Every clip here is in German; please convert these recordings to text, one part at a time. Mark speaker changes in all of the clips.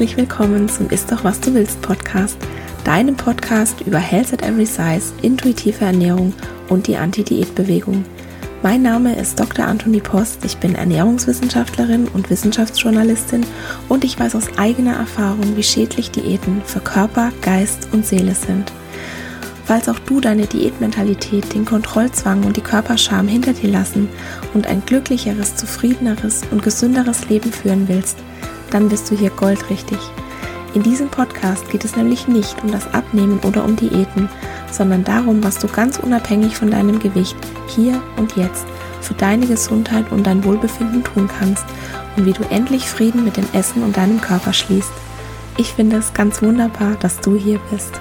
Speaker 1: herzlich willkommen zum Ist doch was du willst Podcast, deinem Podcast über Health at Every Size, intuitive Ernährung und die Anti-Diät-Bewegung. Mein Name ist Dr. Anthony Post, ich bin Ernährungswissenschaftlerin und Wissenschaftsjournalistin und ich weiß aus eigener Erfahrung, wie schädlich Diäten für Körper, Geist und Seele sind. Falls auch du deine Diätmentalität, den Kontrollzwang und die Körperscham hinter dir lassen und ein glücklicheres, zufriedeneres und gesünderes Leben führen willst, dann bist du hier goldrichtig. In diesem Podcast geht es nämlich nicht um das Abnehmen oder um Diäten, sondern darum, was du ganz unabhängig von deinem Gewicht hier und jetzt für deine Gesundheit und dein Wohlbefinden tun kannst und wie du endlich Frieden mit dem Essen und deinem Körper schließt. Ich finde es ganz wunderbar, dass du hier bist.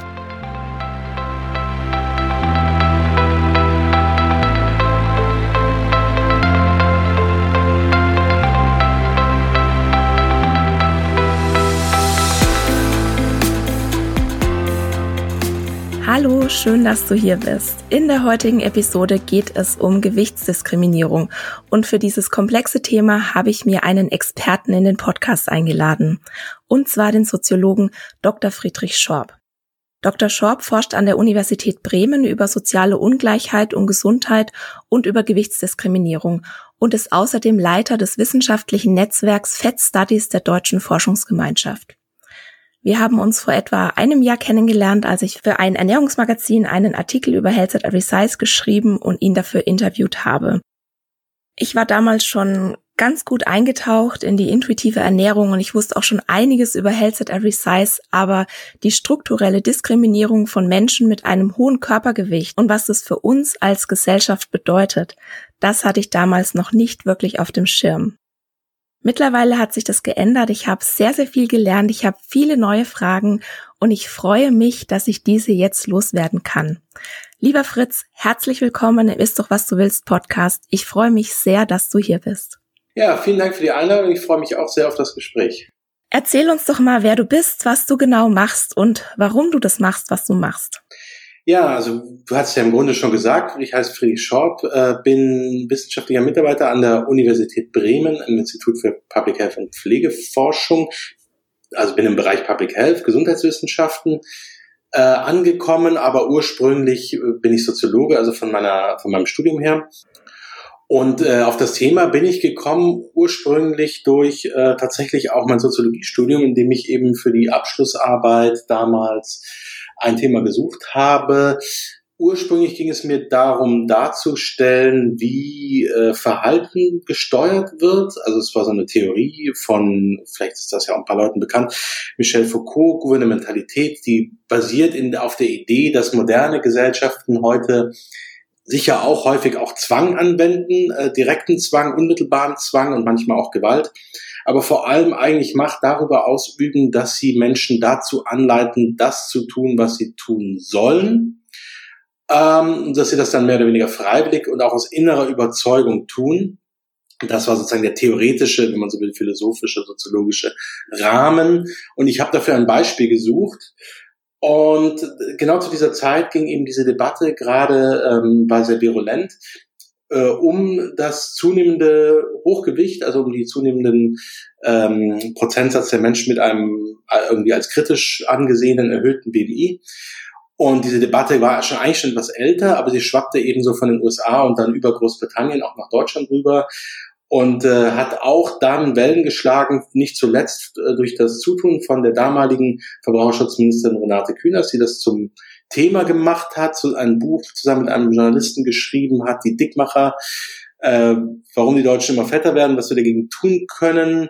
Speaker 1: Hallo, schön, dass du hier bist. In der heutigen Episode geht es um Gewichtsdiskriminierung und für dieses komplexe Thema habe ich mir einen Experten in den Podcast eingeladen, und zwar den Soziologen Dr. Friedrich Schorb. Dr. Schorb forscht an der Universität Bremen über soziale Ungleichheit und Gesundheit und über Gewichtsdiskriminierung und ist außerdem Leiter des wissenschaftlichen Netzwerks Fat Studies der Deutschen Forschungsgemeinschaft. Wir haben uns vor etwa einem Jahr kennengelernt, als ich für ein Ernährungsmagazin einen Artikel über Health at Every Size geschrieben und ihn dafür interviewt habe. Ich war damals schon ganz gut eingetaucht in die intuitive Ernährung und ich wusste auch schon einiges über Health at Every Size, aber die strukturelle Diskriminierung von Menschen mit einem hohen Körpergewicht und was das für uns als Gesellschaft bedeutet, das hatte ich damals noch nicht wirklich auf dem Schirm. Mittlerweile hat sich das geändert. Ich habe sehr, sehr viel gelernt. Ich habe viele neue Fragen und ich freue mich, dass ich diese jetzt loswerden kann. Lieber Fritz, herzlich willkommen im Ist doch was du willst Podcast. Ich freue mich sehr, dass du hier bist.
Speaker 2: Ja, vielen Dank für die Einladung. Ich freue mich auch sehr auf das Gespräch.
Speaker 1: Erzähl uns doch mal, wer du bist, was du genau machst und warum du das machst, was du machst.
Speaker 2: Ja, also du hast ja im Grunde schon gesagt, ich heiße Friedrich Schorb, äh, bin wissenschaftlicher Mitarbeiter an der Universität Bremen im Institut für Public Health und Pflegeforschung. Also bin im Bereich Public Health, Gesundheitswissenschaften äh, angekommen, aber ursprünglich äh, bin ich Soziologe, also von meiner von meinem Studium her. Und äh, auf das Thema bin ich gekommen ursprünglich durch äh, tatsächlich auch mein Soziologiestudium, in dem ich eben für die Abschlussarbeit damals ein Thema gesucht habe. Ursprünglich ging es mir darum, darzustellen, wie äh, Verhalten gesteuert wird. Also es war so eine Theorie von, vielleicht ist das ja auch ein paar Leuten bekannt, Michel Foucault, Gouvernementalität, die basiert in, auf der Idee, dass moderne Gesellschaften heute sicher auch häufig auch Zwang anwenden, äh, direkten Zwang, unmittelbaren Zwang und manchmal auch Gewalt aber vor allem eigentlich Macht darüber ausüben, dass sie Menschen dazu anleiten, das zu tun, was sie tun sollen, ähm, dass sie das dann mehr oder weniger freiwillig und auch aus innerer Überzeugung tun. Das war sozusagen der theoretische, wenn man so will, philosophische, soziologische Rahmen. Und ich habe dafür ein Beispiel gesucht. Und genau zu dieser Zeit ging eben diese Debatte gerade ähm, war sehr virulent äh, um das zunehmende Hochgewicht, also um die zunehmenden ähm, Prozentsatz der Menschen mit einem äh, irgendwie als kritisch angesehenen erhöhten BMI. Und diese Debatte war schon eigentlich schon etwas älter, aber sie schwappte eben so von den USA und dann über Großbritannien auch nach Deutschland rüber und äh, hat auch dann Wellen geschlagen, nicht zuletzt äh, durch das Zutun von der damaligen Verbraucherschutzministerin Renate Künast, die das zum Thema gemacht hat, so ein Buch zusammen mit einem Journalisten geschrieben hat, die Dickmacher, äh, warum die Deutschen immer fetter werden, was wir dagegen tun können.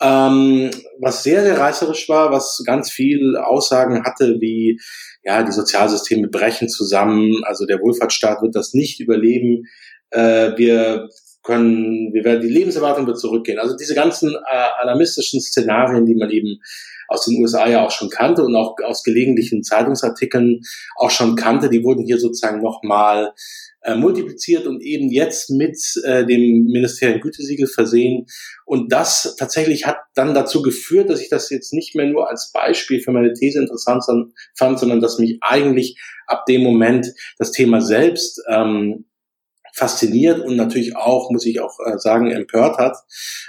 Speaker 2: Ähm, was sehr, sehr reißerisch war, was ganz viel Aussagen hatte, wie ja, die Sozialsysteme brechen zusammen, also der Wohlfahrtsstaat wird das nicht überleben. Äh, wir können, wir werden, die Lebenserwartung wird zurückgehen. Also diese ganzen äh, alarmistischen Szenarien, die man eben aus den USA ja auch schon kannte und auch aus gelegentlichen Zeitungsartikeln auch schon kannte, die wurden hier sozusagen nochmal äh, multipliziert und eben jetzt mit äh, dem Ministerium Gütesiegel versehen. Und das tatsächlich hat dann dazu geführt, dass ich das jetzt nicht mehr nur als Beispiel für meine These interessant fand, sondern dass mich eigentlich ab dem Moment das Thema selbst ähm, fasziniert und natürlich auch, muss ich auch äh, sagen, empört hat,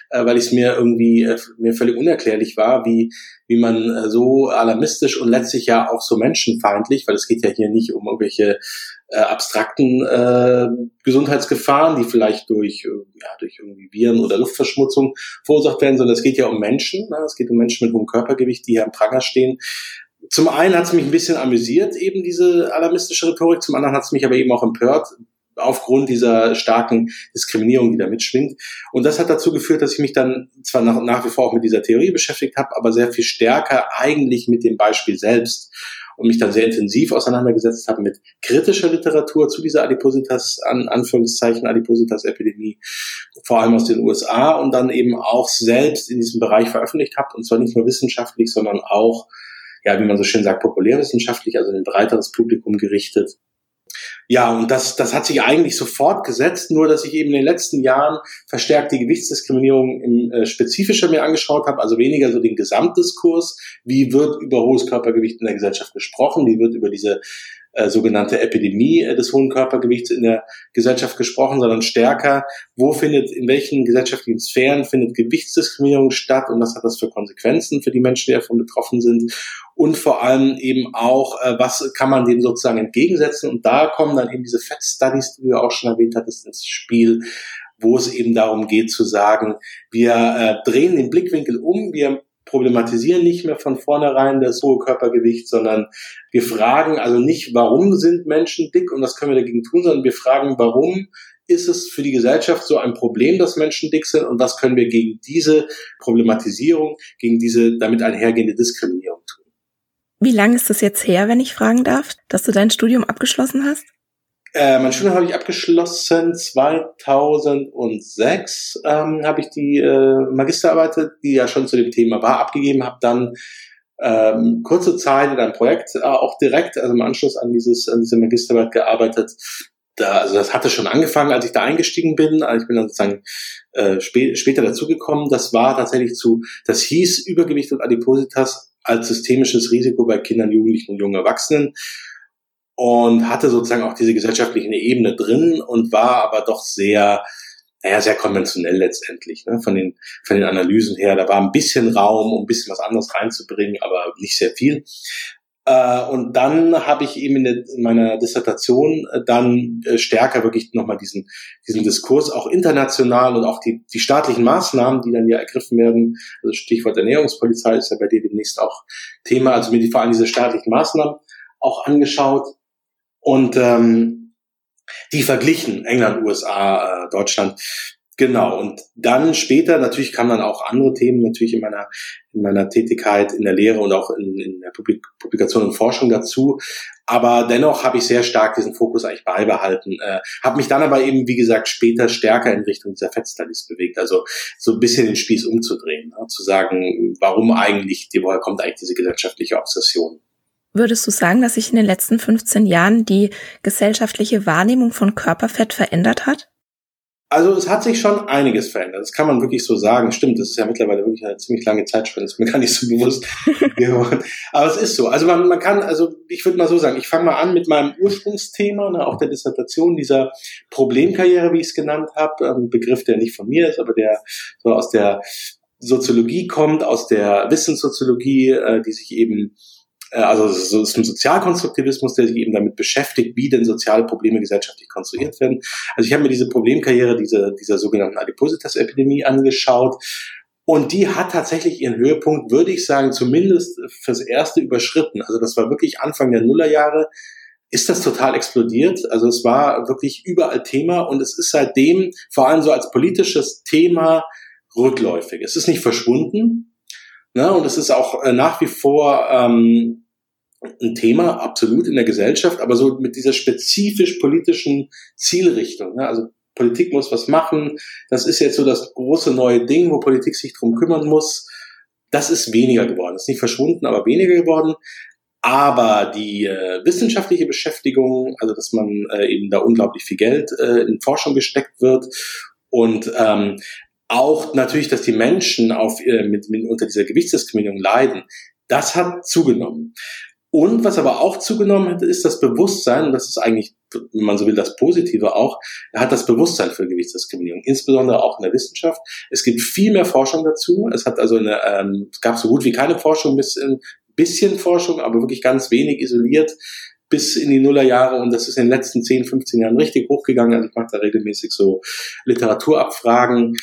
Speaker 2: äh, weil es mir irgendwie äh, mir völlig unerklärlich war, wie wie man äh, so alarmistisch und letztlich ja auch so menschenfeindlich, weil es geht ja hier nicht um irgendwelche äh, abstrakten äh, Gesundheitsgefahren, die vielleicht durch, ja, durch irgendwie Viren oder Luftverschmutzung verursacht werden, sondern es geht ja um Menschen. Ne? Es geht um Menschen mit hohem Körpergewicht, die hier am Pranger stehen. Zum einen hat es mich ein bisschen amüsiert, eben diese alarmistische Rhetorik, zum anderen hat es mich aber eben auch empört, aufgrund dieser starken Diskriminierung, die da mitschwingt. Und das hat dazu geführt, dass ich mich dann zwar nach, nach wie vor auch mit dieser Theorie beschäftigt habe, aber sehr viel stärker eigentlich mit dem Beispiel selbst und mich dann sehr intensiv auseinandergesetzt habe mit kritischer Literatur zu dieser Adipositas, an Anführungszeichen Adipositas-Epidemie, vor allem aus den USA und dann eben auch selbst in diesem Bereich veröffentlicht habe und zwar nicht nur wissenschaftlich, sondern auch ja, wie man so schön sagt, populärwissenschaftlich, also ein breiteres Publikum gerichtet. Ja, und das, das hat sich eigentlich sofort gesetzt, nur dass ich eben in den letzten Jahren verstärkt die Gewichtsdiskriminierung im, äh, spezifischer mir angeschaut habe, also weniger so den Gesamtdiskurs, wie wird über hohes Körpergewicht in der Gesellschaft gesprochen, wie wird über diese äh, sogenannte Epidemie äh, des hohen Körpergewichts in der Gesellschaft gesprochen, sondern stärker, wo findet, in welchen gesellschaftlichen Sphären findet Gewichtsdiskriminierung statt und was hat das für Konsequenzen für die Menschen, die davon betroffen sind? Und vor allem eben auch, äh, was kann man dem sozusagen entgegensetzen? Und da kommen dann eben diese Fat Studies, die du auch schon erwähnt hattest, ins Spiel, wo es eben darum geht zu sagen, wir äh, drehen den Blickwinkel um, wir problematisieren nicht mehr von vornherein das hohe Körpergewicht, sondern wir fragen also nicht, warum sind Menschen dick und was können wir dagegen tun, sondern wir fragen, warum ist es für die Gesellschaft so ein Problem, dass Menschen dick sind und was können wir gegen diese Problematisierung, gegen diese damit einhergehende Diskriminierung tun.
Speaker 1: Wie lange ist es jetzt her, wenn ich fragen darf, dass du dein Studium abgeschlossen hast?
Speaker 2: Äh, mein Studium habe ich abgeschlossen 2006 ähm, habe ich die äh, Magisterarbeit, die ja schon zu dem Thema war, abgegeben, habe dann ähm, kurze Zeit in einem Projekt äh, auch direkt, also im Anschluss an dieses an diese Magisterarbeit gearbeitet. Da, also das hatte schon angefangen, als ich da eingestiegen bin. Also ich bin dann sozusagen äh, spä später dazugekommen. Das war tatsächlich zu, das hieß Übergewicht und Adipositas als systemisches Risiko bei Kindern, Jugendlichen und jungen Erwachsenen und hatte sozusagen auch diese gesellschaftliche Ebene drin und war aber doch sehr, naja, sehr konventionell letztendlich, ne, von den, von den Analysen her. Da war ein bisschen Raum, um ein bisschen was anderes reinzubringen, aber nicht sehr viel. Äh, und dann habe ich eben in, meiner Dissertation äh, dann äh, stärker wirklich nochmal diesen, diesen Diskurs auch international und auch die, die staatlichen Maßnahmen, die dann ja ergriffen werden, also Stichwort Ernährungspolizei ist ja bei dir demnächst auch Thema, also mir die, vor allem diese staatlichen Maßnahmen auch angeschaut und ähm, die verglichen, England, USA, äh, Deutschland. Genau, und dann später, natürlich kamen dann auch andere Themen natürlich in meiner, in meiner Tätigkeit in der Lehre und auch in, in der Publik Publikation und Forschung dazu. Aber dennoch habe ich sehr stark diesen Fokus eigentlich beibehalten. Äh, habe mich dann aber eben, wie gesagt, später stärker in Richtung dieser Fat bewegt. Also so ein bisschen den Spieß umzudrehen, ne? zu sagen, warum eigentlich, woher kommt eigentlich diese gesellschaftliche Obsession?
Speaker 1: Würdest du sagen, dass sich in den letzten 15 Jahren die gesellschaftliche Wahrnehmung von Körperfett verändert hat?
Speaker 2: Also es hat sich schon einiges verändert. Das kann man wirklich so sagen. Stimmt, das ist ja mittlerweile wirklich eine ziemlich lange Zeitspanne. Das ist mir gar nicht so bewusst geworden. Aber es ist so. Also man, man kann, also ich würde mal so sagen, ich fange mal an mit meinem Ursprungsthema, ne, auch der Dissertation dieser Problemkarriere, wie ich es genannt habe. Ein Begriff, der nicht von mir ist, aber der so aus der Soziologie kommt, aus der Wissenssoziologie, äh, die sich eben also so ist ein Sozialkonstruktivismus, der sich eben damit beschäftigt, wie denn soziale Probleme gesellschaftlich konstruiert werden. Also ich habe mir diese Problemkarriere dieser, dieser sogenannten Adipositas-Epidemie angeschaut und die hat tatsächlich ihren Höhepunkt, würde ich sagen, zumindest fürs erste überschritten. Also das war wirklich Anfang der Nullerjahre, ist das total explodiert. Also es war wirklich überall Thema und es ist seitdem vor allem so als politisches Thema rückläufig. Es ist nicht verschwunden, Ne? Und es ist auch äh, nach wie vor ähm, ein Thema, absolut in der Gesellschaft, aber so mit dieser spezifisch politischen Zielrichtung. Ne? Also Politik muss was machen. Das ist jetzt so das große neue Ding, wo Politik sich drum kümmern muss. Das ist weniger geworden. Das ist nicht verschwunden, aber weniger geworden. Aber die äh, wissenschaftliche Beschäftigung, also dass man äh, eben da unglaublich viel Geld äh, in Forschung gesteckt wird und ähm, auch natürlich, dass die Menschen auf, äh, mit, mit, unter dieser Gewichtsdiskriminierung leiden, das hat zugenommen. Und was aber auch zugenommen hat, ist das Bewusstsein, und das ist eigentlich, wenn man so will, das Positive auch, er hat das Bewusstsein für Gewichtsdiskriminierung, insbesondere auch in der Wissenschaft. Es gibt viel mehr Forschung dazu. Es hat also eine, ähm, es gab so gut wie keine Forschung, bis ein bisschen Forschung, aber wirklich ganz wenig isoliert bis in die Nullerjahre und das ist in den letzten 10, 15 Jahren richtig hochgegangen. Also ich mache da regelmäßig so Literaturabfragen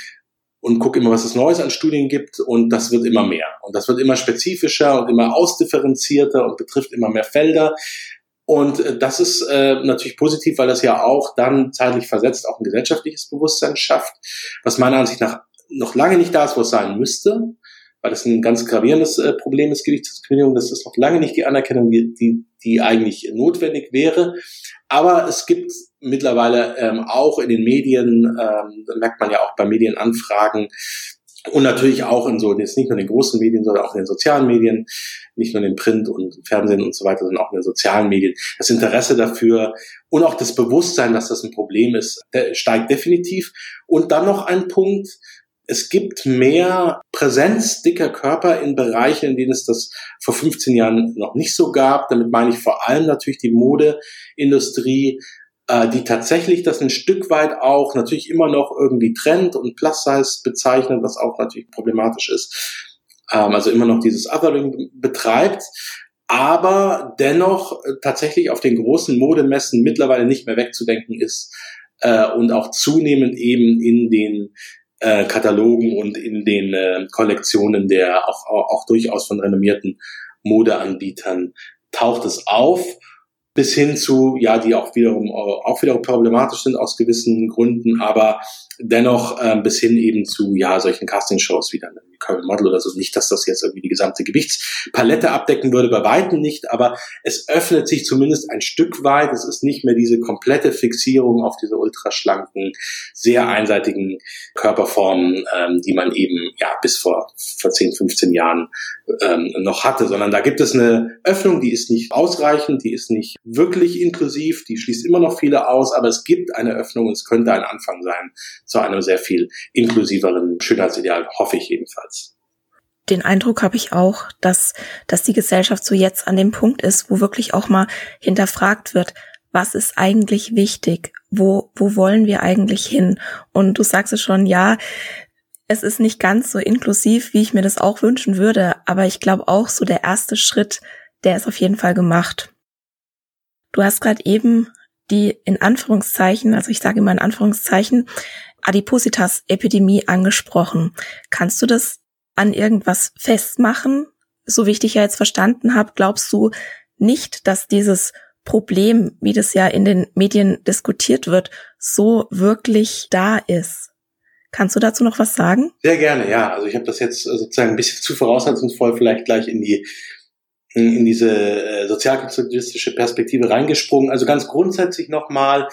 Speaker 2: und gucke immer, was es Neues an Studien gibt und das wird immer mehr. Und das wird immer spezifischer und immer ausdifferenzierter und betrifft immer mehr Felder. Und äh, das ist äh, natürlich positiv, weil das ja auch dann zeitlich versetzt auch ein gesellschaftliches Bewusstsein schafft, was meiner Ansicht nach noch lange nicht da ist, wo es sein müsste weil das ein ganz gravierendes äh, Problem ist, Gewichtsdiskriminierung. Das ist noch lange nicht die Anerkennung, die, die, die eigentlich notwendig wäre. Aber es gibt mittlerweile ähm, auch in den Medien, ähm, merkt man ja auch bei Medienanfragen und natürlich auch in so, jetzt nicht nur in den großen Medien, sondern auch in den sozialen Medien, nicht nur in den Print und Fernsehen und so weiter, sondern auch in den sozialen Medien. Das Interesse dafür und auch das Bewusstsein, dass das ein Problem ist, steigt definitiv. Und dann noch ein Punkt, es gibt mehr Präsenz dicker Körper in Bereichen, in denen es das vor 15 Jahren noch nicht so gab. Damit meine ich vor allem natürlich die Modeindustrie, äh, die tatsächlich das ein Stück weit auch natürlich immer noch irgendwie Trend und Plus-Size bezeichnet, was auch natürlich problematisch ist. Ähm, also immer noch dieses Othering betreibt aber dennoch äh, tatsächlich auf den großen Modemessen mittlerweile nicht mehr wegzudenken ist äh, und auch zunehmend eben in den äh, Katalogen und in den äh, Kollektionen der auch, auch, auch durchaus von renommierten Modeanbietern taucht es auf bis hin zu, ja, die auch wiederum, auch wiederum problematisch sind aus gewissen Gründen, aber dennoch ähm, bis hin eben zu, ja, solchen Castingshows wie dann Current Model oder so. Nicht, dass das jetzt irgendwie die gesamte Gewichtspalette abdecken würde, bei weitem nicht, aber es öffnet sich zumindest ein Stück weit. Es ist nicht mehr diese komplette Fixierung auf diese ultraschlanken, sehr einseitigen Körperformen, ähm, die man eben, ja, bis vor, vor 10, 15 Jahren ähm, noch hatte, sondern da gibt es eine Öffnung, die ist nicht ausreichend, die ist nicht wirklich inklusiv, die schließt immer noch viele aus, aber es gibt eine Öffnung und es könnte ein Anfang sein zu einem sehr viel inklusiveren Schönheitsideal, hoffe ich jedenfalls.
Speaker 1: Den Eindruck habe ich auch, dass, dass die Gesellschaft so jetzt an dem Punkt ist, wo wirklich auch mal hinterfragt wird, was ist eigentlich wichtig? Wo, wo wollen wir eigentlich hin? Und du sagst es schon, ja, es ist nicht ganz so inklusiv, wie ich mir das auch wünschen würde, aber ich glaube auch so der erste Schritt, der ist auf jeden Fall gemacht. Du hast gerade eben die in Anführungszeichen, also ich sage immer in Anführungszeichen, Adipositas-Epidemie angesprochen. Kannst du das an irgendwas festmachen? So wie ich dich ja jetzt verstanden habe, glaubst du nicht, dass dieses Problem, wie das ja in den Medien diskutiert wird, so wirklich da ist? Kannst du dazu noch was sagen?
Speaker 2: Sehr gerne, ja. Also ich habe das jetzt äh, sozusagen ein bisschen zu voraussetzungsvoll vielleicht gleich in die in diese äh, sozialkapitalistische Perspektive reingesprungen. Also ganz grundsätzlich nochmal,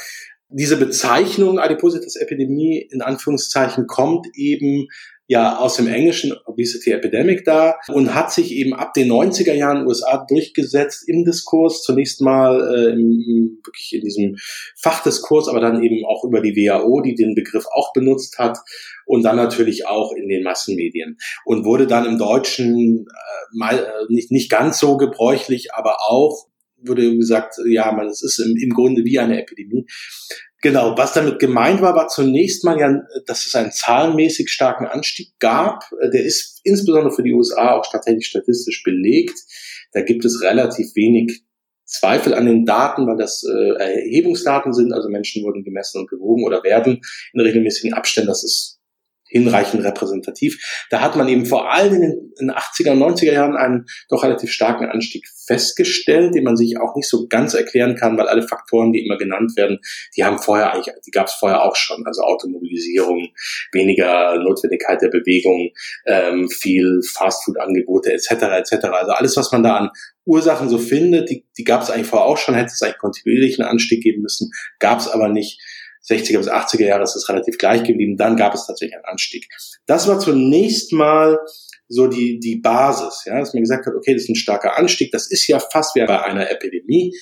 Speaker 2: diese Bezeichnung Adipositas-Epidemie in Anführungszeichen kommt eben ja aus dem englischen Obesity Epidemic da und hat sich eben ab den 90er Jahren in den USA durchgesetzt im Diskurs, zunächst mal äh, im, wirklich in diesem Fachdiskurs, aber dann eben auch über die WHO, die den Begriff auch benutzt hat und dann natürlich auch in den Massenmedien und wurde dann im Deutschen äh, mal, äh, nicht, nicht ganz so gebräuchlich, aber auch wurde gesagt, ja, man, es ist im, im Grunde wie eine Epidemie. Genau, was damit gemeint war, war zunächst mal ja, dass es einen zahlenmäßig starken Anstieg gab. Der ist insbesondere für die USA auch tatsächlich statistisch belegt. Da gibt es relativ wenig Zweifel an den Daten, weil das äh, Erhebungsdaten sind, also Menschen wurden gemessen und gewogen oder werden in regelmäßigen Abständen. Das ist hinreichend repräsentativ. Da hat man eben vor allem in den 80er und 90er Jahren einen doch relativ starken Anstieg festgestellt, den man sich auch nicht so ganz erklären kann, weil alle Faktoren, die immer genannt werden, die haben vorher eigentlich, die gab es vorher auch schon. Also Automobilisierung, weniger Notwendigkeit der Bewegung, ähm, viel Fastfood-Angebote etc. etc. Also alles, was man da an Ursachen so findet, die, die gab es eigentlich vorher auch schon, hätte es eigentlich kontinuierlich einen Anstieg geben müssen, gab es aber nicht. 60er bis 80er Jahre ist es relativ gleich geblieben. Dann gab es tatsächlich einen Anstieg. Das war zunächst mal so die, die Basis, ja, dass man gesagt hat, okay, das ist ein starker Anstieg. Das ist ja fast wie bei einer Epidemie.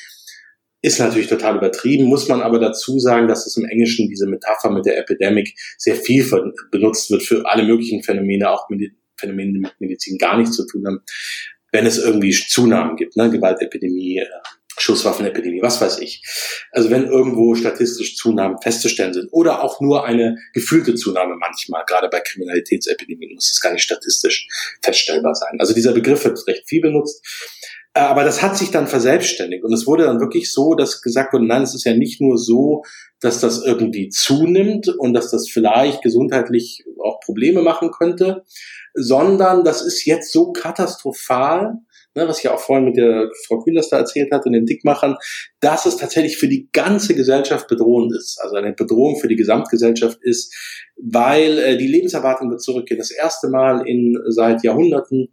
Speaker 2: Ist natürlich total übertrieben, muss man aber dazu sagen, dass es im Englischen diese Metapher mit der Epidemic sehr viel benutzt wird für alle möglichen Phänomene, auch mit Phänomenen, die mit Medizin gar nichts zu tun haben. wenn es irgendwie Zunahmen gibt, ne? Gewaltepidemie, äh, Schusswaffenepidemie, was weiß ich. Also wenn irgendwo statistisch Zunahmen festzustellen sind oder auch nur eine gefühlte Zunahme manchmal, gerade bei Kriminalitätsepidemien muss es gar nicht statistisch feststellbar sein. Also dieser Begriff wird recht viel benutzt. Äh, aber das hat sich dann verselbstständigt und es wurde dann wirklich so, dass gesagt wurde, nein, es ist ja nicht nur so, dass das irgendwie zunimmt und dass das vielleicht gesundheitlich auch Probleme machen könnte, sondern das ist jetzt so katastrophal, ne, was ich ja auch vorhin mit der Frau Kühners da erzählt hat und den Dickmachern, dass es tatsächlich für die ganze Gesellschaft bedrohend ist, also eine Bedrohung für die Gesamtgesellschaft ist, weil äh, die Lebenserwartung wird zurückgehen. Das erste Mal in seit Jahrhunderten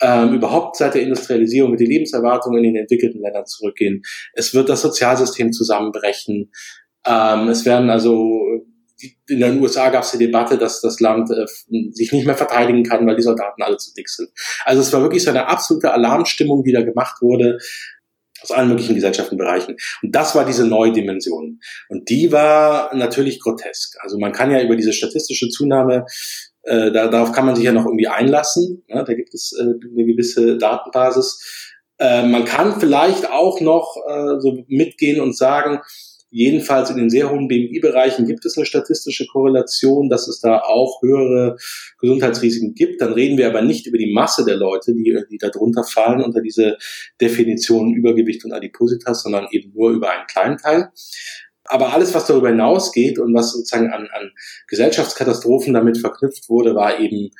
Speaker 2: ähm, überhaupt seit der Industrialisierung wird die Lebenserwartung in den entwickelten Ländern zurückgehen. Es wird das Sozialsystem zusammenbrechen. Ähm, es werden also in den USA gab es die Debatte, dass das Land äh, sich nicht mehr verteidigen kann, weil die Soldaten alle zu dick sind. Also es war wirklich so eine absolute Alarmstimmung, die da gemacht wurde aus allen möglichen Gesellschaftenbereichen. Und das war diese neue Dimension. Und die war natürlich grotesk. Also man kann ja über diese statistische Zunahme äh, da, darauf kann man sich ja noch irgendwie einlassen. Ne? Da gibt es äh, eine gewisse Datenbasis. Äh, man kann vielleicht auch noch äh, so mitgehen und sagen, jedenfalls in den sehr hohen BMI-Bereichen gibt es eine statistische Korrelation, dass es da auch höhere Gesundheitsrisiken gibt. Dann reden wir aber nicht über die Masse der Leute, die, die da drunter fallen unter diese Definition Übergewicht und Adipositas, sondern eben nur über einen kleinen Teil. Aber alles, was darüber hinausgeht und was sozusagen an, an Gesellschaftskatastrophen damit verknüpft wurde, war eben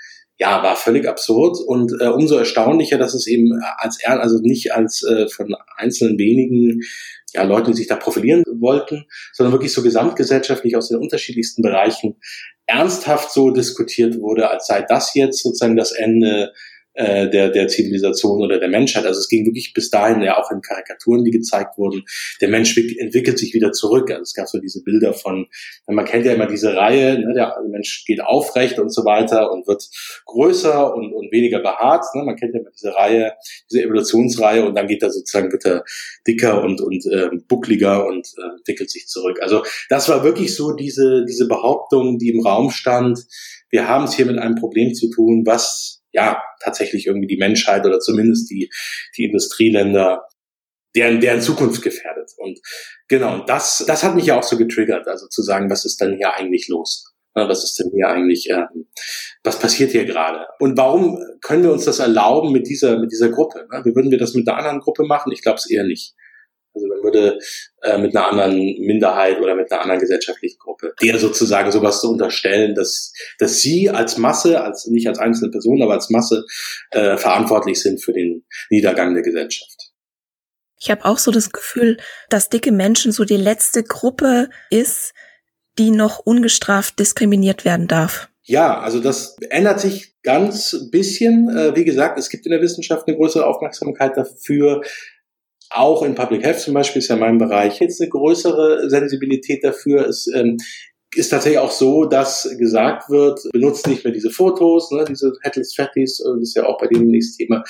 Speaker 2: ja, war völlig absurd und äh, umso erstaunlicher, dass es eben als also nicht als äh, von einzelnen wenigen ja, Leuten, die sich da profilieren wollten, sondern wirklich so gesamtgesellschaftlich aus den unterschiedlichsten Bereichen ernsthaft so diskutiert wurde, als sei das jetzt sozusagen das Ende äh, der, der Zivilisation oder der Menschheit. Also es ging wirklich bis dahin ja auch in Karikaturen, die gezeigt wurden. Der Mensch entwickelt sich wieder zurück. Also es gab so diese Bilder von, man kennt ja immer diese Reihe, ne, der Mensch geht aufrecht und so weiter und wird größer und, und weniger behaart. Ne? Man kennt ja immer diese Reihe, diese Evolutionsreihe und dann geht er sozusagen, er dicker und, und äh, buckliger und äh, entwickelt sich zurück. Also das war wirklich so diese, diese Behauptung, die im Raum stand. Wir haben es hier mit einem Problem zu tun, was ja, tatsächlich irgendwie die Menschheit oder zumindest die, die Industrieländer, deren, deren Zukunft gefährdet. Und genau, das, das hat mich ja auch so getriggert, also zu sagen, was ist denn hier eigentlich los? Was ist denn hier eigentlich, äh, was passiert hier gerade? Und warum können wir uns das erlauben mit dieser, mit dieser Gruppe? Wie würden wir das mit einer anderen Gruppe machen? Ich glaube es eher nicht. Also man würde äh, mit einer anderen Minderheit oder mit einer anderen gesellschaftlichen Gruppe der sozusagen sowas zu unterstellen, dass, dass sie als Masse, als nicht als einzelne Person, aber als Masse äh, verantwortlich sind für den Niedergang der Gesellschaft.
Speaker 1: Ich habe auch so das Gefühl, dass dicke Menschen so die letzte Gruppe ist, die noch ungestraft diskriminiert werden darf.
Speaker 2: Ja, also das ändert sich ganz bisschen. Äh, wie gesagt, es gibt in der Wissenschaft eine größere Aufmerksamkeit dafür, auch in Public Health zum Beispiel ist ja mein Bereich jetzt eine größere Sensibilität dafür. Es ähm, ist tatsächlich auch so, dass gesagt wird, benutzt nicht mehr diese Fotos, ne, diese Headless Fatties, das ist ja auch bei dem nächsten Thema,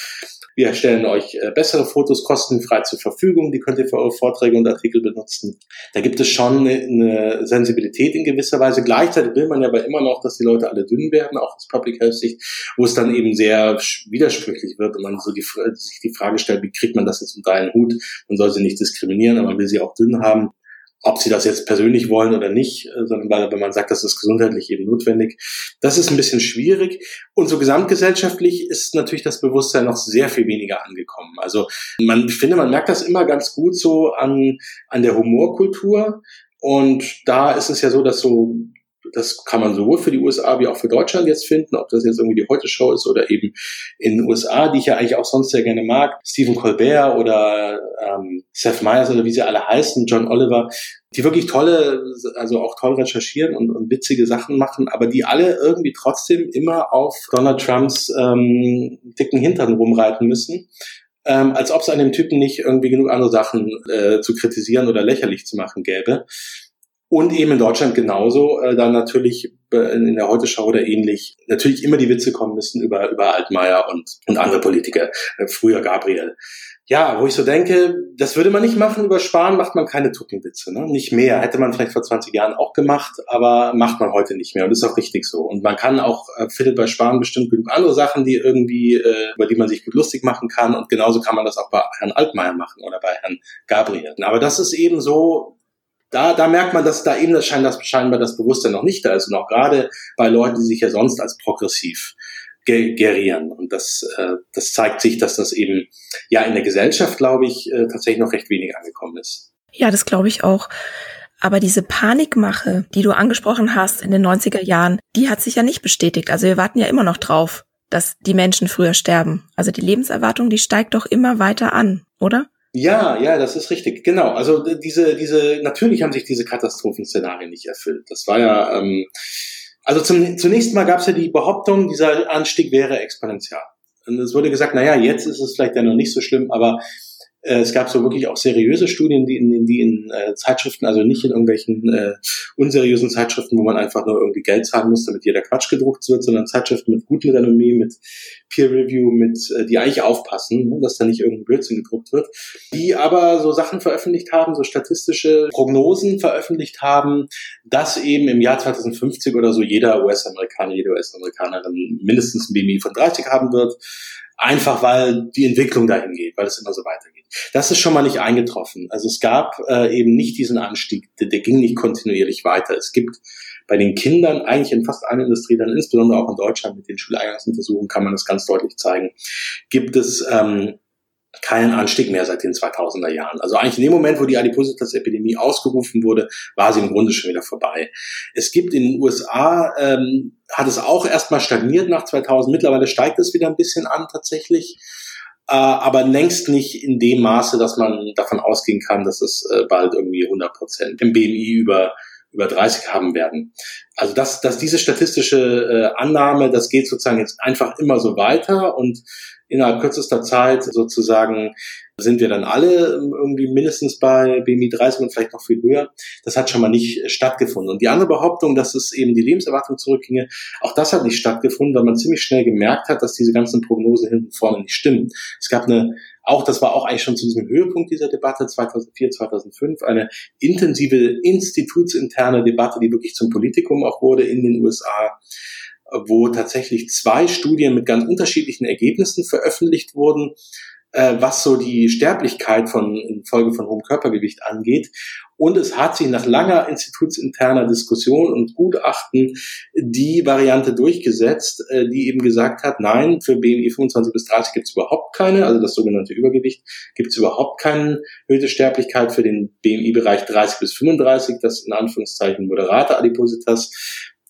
Speaker 2: wir stellen euch äh, bessere Fotos kostenfrei zur Verfügung, die könnt ihr für eure Vorträge und Artikel benutzen. Da gibt es schon eine, eine Sensibilität in gewisser Weise. Gleichzeitig will man ja aber immer noch, dass die Leute alle dünn werden, auch aus Public Health Sicht, wo es dann eben sehr widersprüchlich wird und man so die, sich die Frage stellt, wie kriegt man das jetzt unter einen Hut? Man soll sie nicht diskriminieren, aber man will sie auch dünn haben ob sie das jetzt persönlich wollen oder nicht, äh, sondern weil, wenn man sagt, das ist gesundheitlich eben notwendig. Das ist ein bisschen schwierig. Und so gesamtgesellschaftlich ist natürlich das Bewusstsein noch sehr viel weniger angekommen. Also man, ich finde, man merkt das immer ganz gut so an, an der Humorkultur. Und da ist es ja so, dass so das kann man sowohl für die USA wie auch für Deutschland jetzt finden, ob das jetzt irgendwie die Heute-Show ist oder eben in den USA, die ich ja eigentlich auch sonst sehr gerne mag, Stephen Colbert oder ähm, Seth Meyers oder wie sie alle heißen, John Oliver, die wirklich tolle, also auch toll recherchieren und, und witzige Sachen machen, aber die alle irgendwie trotzdem immer auf Donald Trumps ähm, dicken Hintern rumreiten müssen. Ähm, als ob es an dem Typen nicht irgendwie genug andere Sachen äh, zu kritisieren oder lächerlich zu machen gäbe. Und eben in Deutschland genauso, äh, dann natürlich äh, in der Heute-Schau oder ähnlich, natürlich immer die Witze kommen müssen über, über Altmaier und, und andere Politiker, äh, früher Gabriel. ja, wo ich so denke, das würde man nicht machen, über Sparen macht man keine Tuckenwitze, ne? nicht mehr. Hätte man vielleicht vor 20 Jahren auch gemacht, aber macht man heute nicht mehr und ist auch richtig so. Und man kann auch, äh, findet bei Sparen bestimmt genug andere Sachen, die irgendwie, äh, über die man sich gut lustig machen kann und genauso kann man das auch bei Herrn Altmaier machen oder bei Herrn Gabriel. Aber das ist eben so, da, da merkt man, dass da eben das scheint, das scheinbar das Bewusstsein noch nicht da ist und auch gerade bei Leuten, die sich ja sonst als progressiv gerieren. Und das, äh, das zeigt sich, dass das eben ja in der Gesellschaft, glaube ich, äh, tatsächlich noch recht wenig angekommen ist.
Speaker 1: Ja, das glaube ich auch. Aber diese Panikmache, die du angesprochen hast in den 90er Jahren, die hat sich ja nicht bestätigt. Also wir warten ja immer noch drauf, dass die Menschen früher sterben. Also die Lebenserwartung, die steigt doch immer weiter an, oder?
Speaker 2: Ja, ja, das ist richtig. Genau. Also diese, diese, natürlich haben sich diese Katastrophenszenarien nicht erfüllt. Das war ja, ähm, also zum, zunächst mal gab es ja die Behauptung, dieser Anstieg wäre exponentiell. Und es wurde gesagt, naja, jetzt ist es vielleicht ja noch nicht so schlimm, aber äh, es gab so wirklich auch seriöse Studien, die in, die in äh, Zeitschriften, also nicht in irgendwelchen äh, unseriösen Zeitschriften, wo man einfach nur irgendwie Geld zahlen muss, damit jeder Quatsch gedruckt wird, sondern Zeitschriften mit gutem Renommee, mit Peer Review, mit äh, die eigentlich aufpassen, ne, dass da nicht irgendein Blödsinn gedruckt wird, die aber so Sachen veröffentlicht haben, so statistische Prognosen veröffentlicht haben, dass eben im Jahr 2050 oder so jeder US-Amerikaner, jede US-Amerikanerin mindestens ein BMI von 30 haben wird einfach weil die Entwicklung dahin geht, weil es immer so weitergeht. Das ist schon mal nicht eingetroffen. Also es gab äh, eben nicht diesen Anstieg, der, der ging nicht kontinuierlich weiter. Es gibt bei den Kindern eigentlich in fast allen Industrieländern, insbesondere auch in Deutschland mit den Schuleingangsuntersuchungen kann man das ganz deutlich zeigen, gibt es ähm, keinen Anstieg mehr seit den 2000er Jahren. Also eigentlich in dem Moment, wo die Adipositas-Epidemie ausgerufen wurde, war sie im Grunde schon wieder vorbei. Es gibt in den USA, ähm, hat es auch erstmal stagniert nach 2000. Mittlerweile steigt es wieder ein bisschen an tatsächlich äh, aber längst nicht in dem Maße, dass man davon ausgehen kann, dass es äh, bald irgendwie 100 Prozent im BMI über über 30 haben werden. Also dass, dass diese statistische äh, Annahme, das geht sozusagen jetzt einfach immer so weiter und innerhalb kürzester Zeit sozusagen sind wir dann alle irgendwie mindestens bei BMI 30 und vielleicht noch viel höher. Das hat schon mal nicht stattgefunden. Und die andere Behauptung, dass es eben die Lebenserwartung zurückginge, auch das hat nicht stattgefunden, weil man ziemlich schnell gemerkt hat, dass diese ganzen Prognosen hinten vorne nicht stimmen. Es gab eine auch, das war auch eigentlich schon zu diesem Höhepunkt dieser Debatte 2004, 2005, eine intensive institutsinterne Debatte, die wirklich zum Politikum auch wurde in den USA, wo tatsächlich zwei Studien mit ganz unterschiedlichen Ergebnissen veröffentlicht wurden, äh, was so die Sterblichkeit von infolge von hohem Körpergewicht angeht. Und es hat sich nach langer institutsinterner Diskussion und Gutachten die Variante durchgesetzt, äh, die eben gesagt hat, nein, für BMI 25 bis 30 gibt es überhaupt keine, also das sogenannte Übergewicht, gibt es überhaupt keine erhöhte Sterblichkeit für den BMI-Bereich 30 bis 35, das in Anführungszeichen moderate Adipositas,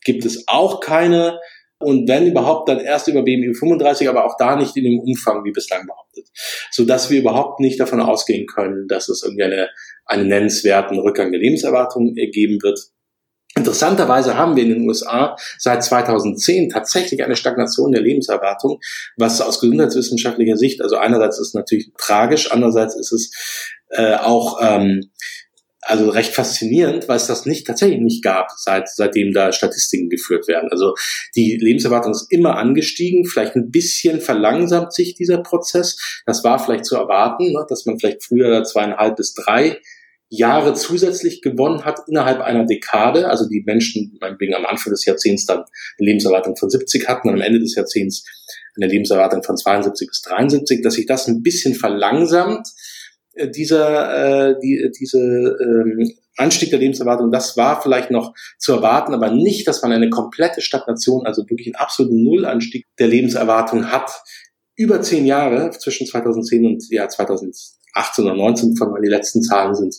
Speaker 2: gibt es auch keine und wenn überhaupt dann erst über BMI 35, aber auch da nicht in dem Umfang wie bislang behauptet, so dass wir überhaupt nicht davon ausgehen können, dass es irgendwie eine, einen nennenswerten Rückgang der Lebenserwartung geben wird. Interessanterweise haben wir in den USA seit 2010 tatsächlich eine Stagnation der Lebenserwartung, was aus gesundheitswissenschaftlicher Sicht, also einerseits ist natürlich tragisch, andererseits ist es äh, auch ähm, also recht faszinierend, weil es das nicht tatsächlich nicht gab, seit seitdem da Statistiken geführt werden. Also die Lebenserwartung ist immer angestiegen, vielleicht ein bisschen verlangsamt sich dieser Prozess. Das war vielleicht zu erwarten, ne, dass man vielleicht früher zweieinhalb bis drei Jahre zusätzlich gewonnen hat innerhalb einer Dekade. Also die Menschen, meinetwegen am Anfang des Jahrzehnts dann eine Lebenserwartung von 70 hatten und am Ende des Jahrzehnts eine Lebenserwartung von 72 bis 73, dass sich das ein bisschen verlangsamt dieser, äh, die, diese ähm, Anstieg der Lebenserwartung, das war vielleicht noch zu erwarten, aber nicht, dass man eine komplette Stagnation, also wirklich einen absoluten Nullanstieg der Lebenserwartung hat. Über zehn Jahre zwischen 2010 und ja 2018 oder 19, von wann die letzten Zahlen sind.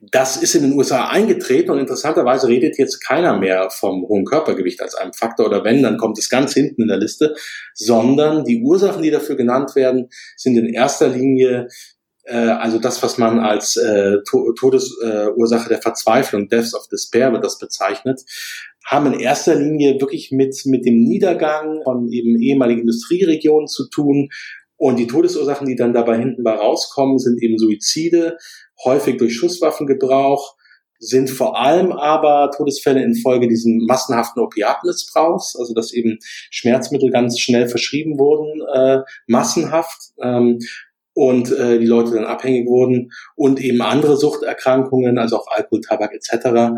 Speaker 2: Das ist in den USA eingetreten und interessanterweise redet jetzt keiner mehr vom hohen Körpergewicht als einem Faktor oder wenn, dann kommt es ganz hinten in der Liste, sondern die Ursachen, die dafür genannt werden, sind in erster Linie äh, also das, was man als äh, Todesursache äh, der Verzweiflung, Deaths of Despair wird das bezeichnet, haben in erster Linie wirklich mit, mit dem Niedergang von eben ehemaligen Industrieregionen zu tun. Und die Todesursachen, die dann dabei hinten bei rauskommen, sind eben Suizide, häufig durch Schusswaffengebrauch, sind vor allem aber Todesfälle infolge diesen massenhaften Opiatmissbrauchs, also dass eben Schmerzmittel ganz schnell verschrieben wurden, äh, massenhaft. Ähm, und äh, die Leute dann abhängig wurden und eben andere Suchterkrankungen, also auch Alkohol, Tabak etc.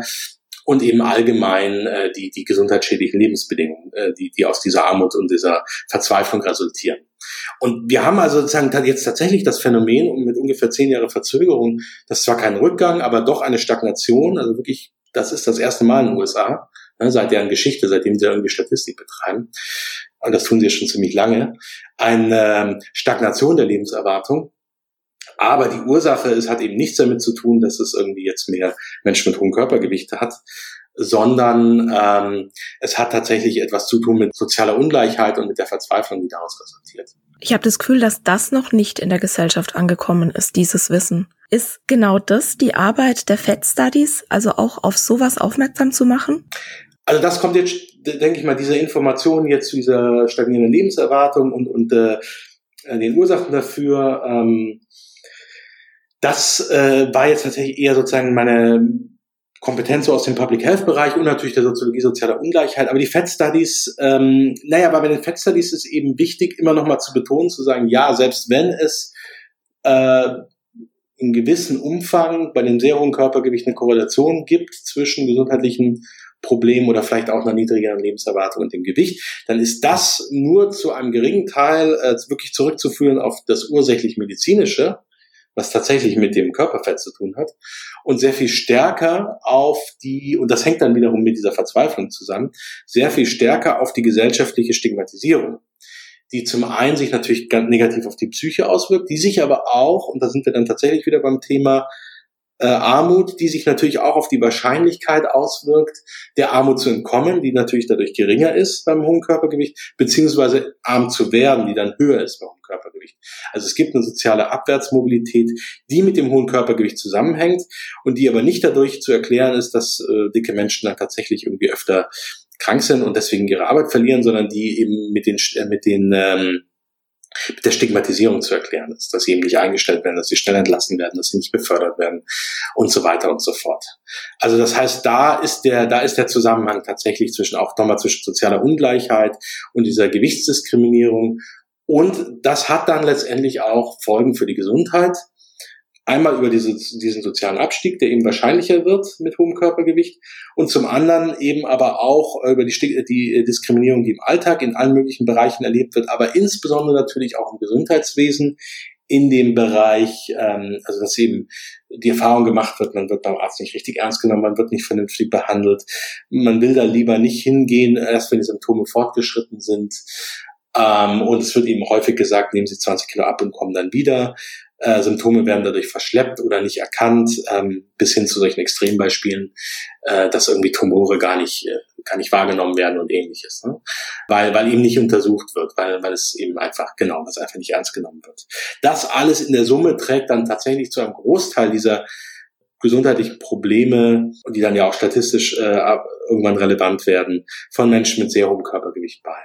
Speaker 2: Und eben allgemein äh, die, die gesundheitsschädlichen Lebensbedingungen, äh, die, die aus dieser Armut und dieser Verzweiflung resultieren. Und wir haben also sozusagen jetzt tatsächlich das Phänomen mit ungefähr zehn Jahre Verzögerung, das ist zwar kein Rückgang, aber doch eine Stagnation, also wirklich, das ist das erste Mal in den USA, ne, seit deren Geschichte, seitdem sie irgendwie Statistik betreiben, und das tun sie schon ziemlich lange, eine ähm, Stagnation der Lebenserwartung. Aber die Ursache ist, hat eben nichts damit zu tun, dass es irgendwie jetzt mehr Menschen mit hohem Körpergewicht hat, sondern ähm, es hat tatsächlich etwas zu tun mit sozialer Ungleichheit und mit der Verzweiflung, die daraus resultiert.
Speaker 1: Ich habe das Gefühl, dass das noch nicht in der Gesellschaft angekommen ist, dieses Wissen. Ist genau das die Arbeit der Fed Studies, also auch auf sowas aufmerksam zu machen?
Speaker 2: Also das kommt jetzt, denke ich mal, diese Informationen jetzt zu dieser stagnierenden Lebenserwartung und, und äh, den Ursachen dafür. Ähm, das äh, war jetzt tatsächlich eher sozusagen meine Kompetenz so aus dem Public Health Bereich und natürlich der Soziologie sozialer Ungleichheit. Aber die Fed Studies, ähm, naja, bei den Fed Studies ist eben wichtig, immer noch mal zu betonen, zu sagen, ja, selbst wenn es äh, in gewissem Umfang bei dem sehr hohen Körpergewicht eine Korrelation gibt zwischen gesundheitlichen Problem oder vielleicht auch einer niedrigeren Lebenserwartung und dem Gewicht, dann ist das nur zu einem geringen Teil äh, wirklich zurückzuführen auf das ursächlich medizinische, was tatsächlich mit dem Körperfett zu tun hat und sehr viel stärker auf die, und das hängt dann wiederum mit dieser Verzweiflung zusammen, sehr viel stärker auf die gesellschaftliche Stigmatisierung die zum einen sich natürlich ganz negativ auf die Psyche auswirkt, die sich aber auch, und da sind wir dann tatsächlich wieder beim Thema äh, Armut, die sich natürlich auch auf die Wahrscheinlichkeit auswirkt, der Armut zu entkommen, die natürlich dadurch geringer ist beim hohen Körpergewicht, beziehungsweise arm zu werden, die dann höher ist beim hohen Körpergewicht. Also es gibt eine soziale Abwärtsmobilität, die mit dem hohen Körpergewicht zusammenhängt und die aber nicht dadurch zu erklären ist, dass äh, dicke Menschen dann tatsächlich irgendwie öfter krank sind und deswegen ihre Arbeit verlieren, sondern die eben mit den, äh, mit den ähm, mit der Stigmatisierung zu erklären ist, dass sie eben nicht eingestellt werden, dass sie schnell entlassen werden, dass sie nicht befördert werden und so weiter und so fort. Also das heißt, da ist der, da ist der Zusammenhang tatsächlich zwischen auch nochmal zwischen sozialer Ungleichheit und dieser Gewichtsdiskriminierung. Und das hat dann letztendlich auch Folgen für die Gesundheit. Einmal über diese, diesen sozialen Abstieg, der eben wahrscheinlicher wird mit hohem Körpergewicht und zum anderen eben aber auch über die, die Diskriminierung, die im Alltag in allen möglichen Bereichen erlebt wird, aber insbesondere natürlich auch im Gesundheitswesen in dem Bereich, ähm, also dass eben die Erfahrung gemacht wird, man wird beim Arzt nicht richtig ernst genommen, man wird nicht vernünftig behandelt, man will da lieber nicht hingehen, erst wenn die Symptome fortgeschritten sind. Ähm, und es wird eben häufig gesagt, nehmen Sie 20 Kilo ab und kommen dann wieder. Äh, Symptome werden dadurch verschleppt oder nicht erkannt, ähm, bis hin zu solchen Extrembeispielen, äh, dass irgendwie Tumore gar nicht, äh, gar nicht wahrgenommen werden und ähnliches. Ne? Weil, weil eben nicht untersucht wird, weil, weil es eben einfach, genau, was einfach nicht ernst genommen wird. Das alles in der Summe trägt dann tatsächlich zu einem Großteil dieser gesundheitlichen Probleme, die dann ja auch statistisch äh, irgendwann relevant werden, von Menschen mit sehr hohem Körpergewicht bei.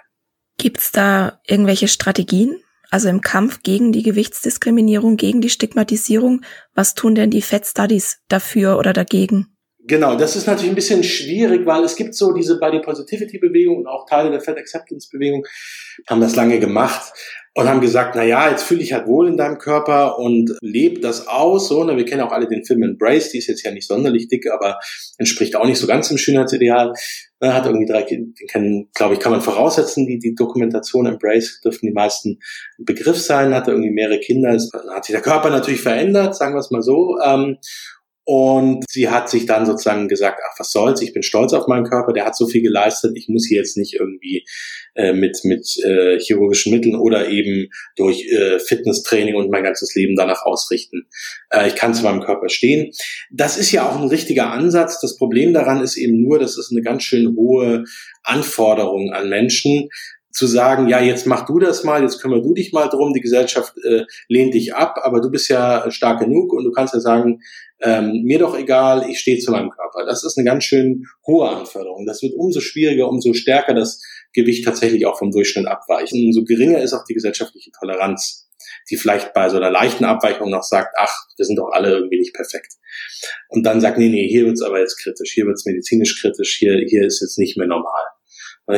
Speaker 1: Gibt's da irgendwelche Strategien, also im Kampf gegen die Gewichtsdiskriminierung, gegen die Stigmatisierung, was tun denn die Fed Studies dafür oder dagegen?
Speaker 2: Genau, das ist natürlich ein bisschen schwierig, weil es gibt so diese Body Positivity Bewegung und auch Teile der Fat Acceptance Bewegung haben das lange gemacht und haben gesagt, na ja, jetzt fühle ich halt wohl in deinem Körper und lebe das aus. So, ne? Wir kennen auch alle den Film Embrace, die ist jetzt ja nicht sonderlich dick, aber entspricht auch nicht so ganz dem Schönheitsideal. Ne? Hat irgendwie drei Kinder, den kennen, glaube ich, kann man voraussetzen, die, die Dokumentation Embrace dürften die meisten Begriff sein, hatte irgendwie mehrere Kinder, hat sich der Körper natürlich verändert, sagen wir es mal so. Ähm, und sie hat sich dann sozusagen gesagt, ach, was soll's, ich bin stolz auf meinen Körper, der hat so viel geleistet, ich muss hier jetzt nicht irgendwie äh, mit, mit äh, chirurgischen Mitteln oder eben durch äh, Fitnesstraining und mein ganzes Leben danach ausrichten. Äh, ich kann zu meinem Körper stehen. Das ist ja auch ein richtiger Ansatz. Das Problem daran ist eben nur, das ist eine ganz schön hohe Anforderung an Menschen, zu sagen, ja, jetzt mach du das mal, jetzt kümmere du dich mal drum, die Gesellschaft äh, lehnt dich ab, aber du bist ja stark genug und du kannst ja sagen, ähm, mir doch egal, ich stehe zu meinem Körper. Das ist eine ganz schön hohe Anforderung. Das wird umso schwieriger, umso stärker das Gewicht tatsächlich auch vom Durchschnitt abweicht. Und umso geringer ist auch die gesellschaftliche Toleranz, die vielleicht bei so einer leichten Abweichung noch sagt, ach, wir sind doch alle irgendwie nicht perfekt. Und dann sagt, nee, nee, hier wird's aber jetzt kritisch, hier wird's medizinisch kritisch, hier, hier ist jetzt nicht mehr normal.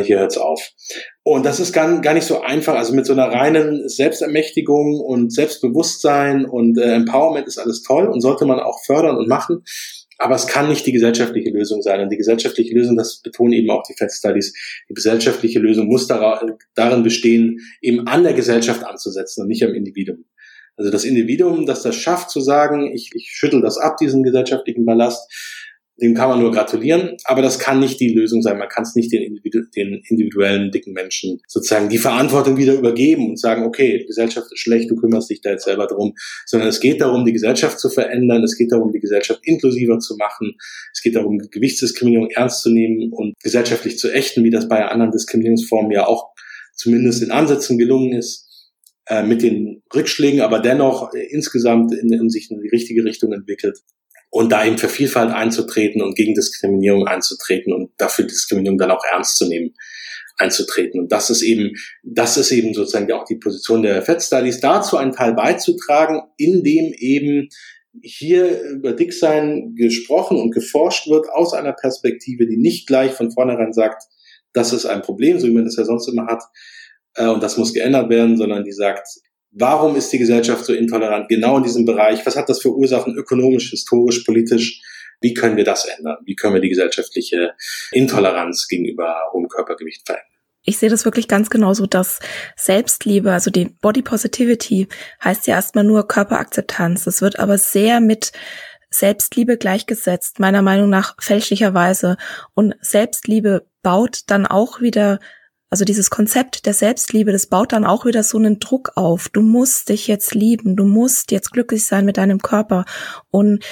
Speaker 2: Hier hört's auf. Und das ist gar, gar nicht so einfach. Also mit so einer reinen Selbstermächtigung und Selbstbewusstsein und äh, Empowerment ist alles toll und sollte man auch fördern und machen. Aber es kann nicht die gesellschaftliche Lösung sein. Und die gesellschaftliche Lösung, das betonen eben auch die Fed Studies, die gesellschaftliche Lösung muss darin bestehen, eben an der Gesellschaft anzusetzen und nicht am Individuum. Also das Individuum, das das schafft zu sagen, ich, ich schüttel das ab, diesen gesellschaftlichen Ballast, dem kann man nur gratulieren, aber das kann nicht die Lösung sein. Man kann es nicht den, Individu den individuellen dicken Menschen sozusagen die Verantwortung wieder übergeben und sagen, okay, die Gesellschaft ist schlecht, du kümmerst dich da jetzt selber drum, sondern es geht darum, die Gesellschaft zu verändern, es geht darum, die Gesellschaft inklusiver zu machen, es geht darum, Gewichtsdiskriminierung ernst zu nehmen und gesellschaftlich zu ächten, wie das bei anderen Diskriminierungsformen ja auch zumindest in Ansätzen gelungen ist äh, mit den Rückschlägen, aber dennoch äh, insgesamt in, in sich in die richtige Richtung entwickelt und da eben für Vielfalt einzutreten und gegen Diskriminierung einzutreten und dafür Diskriminierung dann auch ernst zu nehmen einzutreten. Und das ist eben, das ist eben sozusagen auch die Position der Fed Studies, dazu einen Teil beizutragen, indem eben hier über Dicksein gesprochen und geforscht wird aus einer Perspektive, die nicht gleich von vornherein sagt, das ist ein Problem, so wie man das ja sonst immer hat, äh, und das muss geändert werden, sondern die sagt, Warum ist die Gesellschaft so intolerant genau in diesem Bereich? Was hat das für Ursachen ökonomisch, historisch, politisch? Wie können wir das ändern? Wie können wir die gesellschaftliche Intoleranz gegenüber hohem Körpergewicht verändern?
Speaker 1: Ich sehe das wirklich ganz genauso, dass Selbstliebe, also die Body Positivity, heißt ja erstmal nur Körperakzeptanz. Es wird aber sehr mit Selbstliebe gleichgesetzt, meiner Meinung nach fälschlicherweise. Und Selbstliebe baut dann auch wieder also dieses Konzept der Selbstliebe, das baut dann auch wieder so einen Druck auf. Du musst dich jetzt lieben, du musst jetzt glücklich sein mit deinem Körper. Und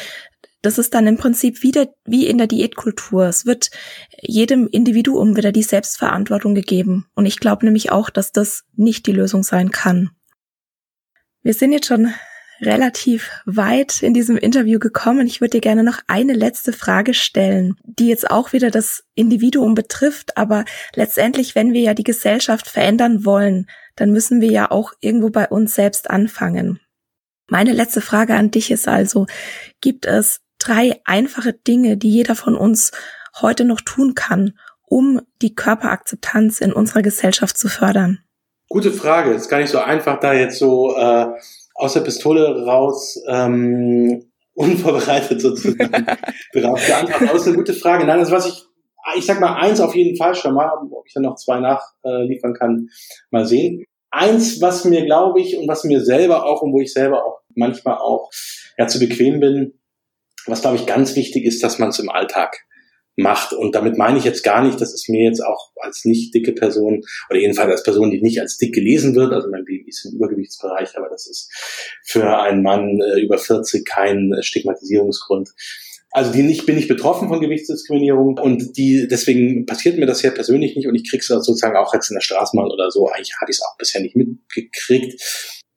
Speaker 1: das ist dann im Prinzip wieder wie in der Diätkultur. Es wird jedem Individuum wieder die Selbstverantwortung gegeben. Und ich glaube nämlich auch, dass das nicht die Lösung sein kann. Wir sind jetzt schon relativ weit in diesem Interview gekommen. Ich würde dir gerne noch eine letzte Frage stellen, die jetzt auch wieder das Individuum betrifft. Aber letztendlich, wenn wir ja die Gesellschaft verändern wollen, dann müssen wir ja auch irgendwo bei uns selbst anfangen. Meine letzte Frage an dich ist also, gibt es drei einfache Dinge, die jeder von uns heute noch tun kann, um die Körperakzeptanz in unserer Gesellschaft zu fördern?
Speaker 2: Gute Frage. Ist gar nicht so einfach, da jetzt so äh, aus der Pistole raus ähm, unvorbereitet sozusagen darauf geantwortet. Aber das ist eine gute Frage. Nein, also was ich, ich sag mal eins auf jeden Fall schon mal, ob ich dann noch zwei nachliefern äh, kann, mal sehen. Eins, was mir glaube ich und was mir selber auch und wo ich selber auch manchmal auch ja zu bequem bin, was glaube ich ganz wichtig ist, dass man es im Alltag macht. Und damit meine ich jetzt gar nicht, dass es mir jetzt auch als nicht dicke Person oder jedenfalls als Person, die nicht als dick gelesen wird, also mein Baby ist im Übergewichtsbereich, aber das ist für einen Mann äh, über 40 kein Stigmatisierungsgrund. Also die nicht, bin ich betroffen von Gewichtsdiskriminierung und die, deswegen passiert mir das ja persönlich nicht und ich krieg's sozusagen auch jetzt in der Straßenbahn oder so. Eigentlich hatte ich es auch bisher nicht mitgekriegt.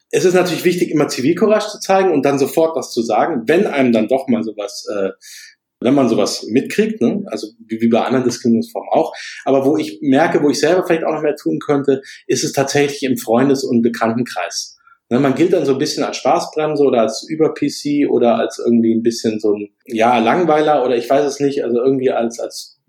Speaker 2: Es ist natürlich wichtig, immer Zivilcourage zu zeigen und dann sofort was zu sagen, wenn einem dann doch mal sowas äh, wenn man sowas mitkriegt, ne? also wie, bei anderen Diskriminierungsformen auch. Aber wo ich merke, wo ich selber vielleicht auch noch mehr tun könnte, ist es tatsächlich im Freundes- und Bekanntenkreis. Ne? Man gilt dann so ein bisschen als Spaßbremse oder als Über-PC oder als irgendwie ein bisschen so ein, ja, Langweiler oder ich weiß es nicht, also irgendwie als, als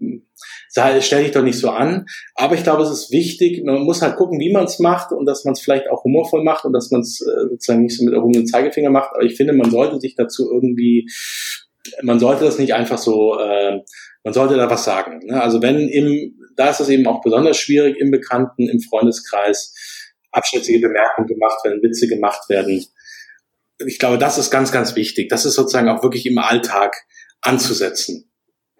Speaker 2: stell dich doch nicht so an. Aber ich glaube, es ist wichtig, man muss halt gucken, wie man es macht und dass man es vielleicht auch humorvoll macht und dass man es äh, sozusagen nicht so mit erhobenen Zeigefinger macht. Aber ich finde, man sollte sich dazu irgendwie man sollte das nicht einfach so, äh, man sollte da was sagen. Ne? Also wenn im, da ist es eben auch besonders schwierig, im Bekannten, im Freundeskreis abschätzige Bemerkungen gemacht werden, Witze gemacht werden. Ich glaube, das ist ganz, ganz wichtig. Das ist sozusagen auch wirklich im Alltag anzusetzen.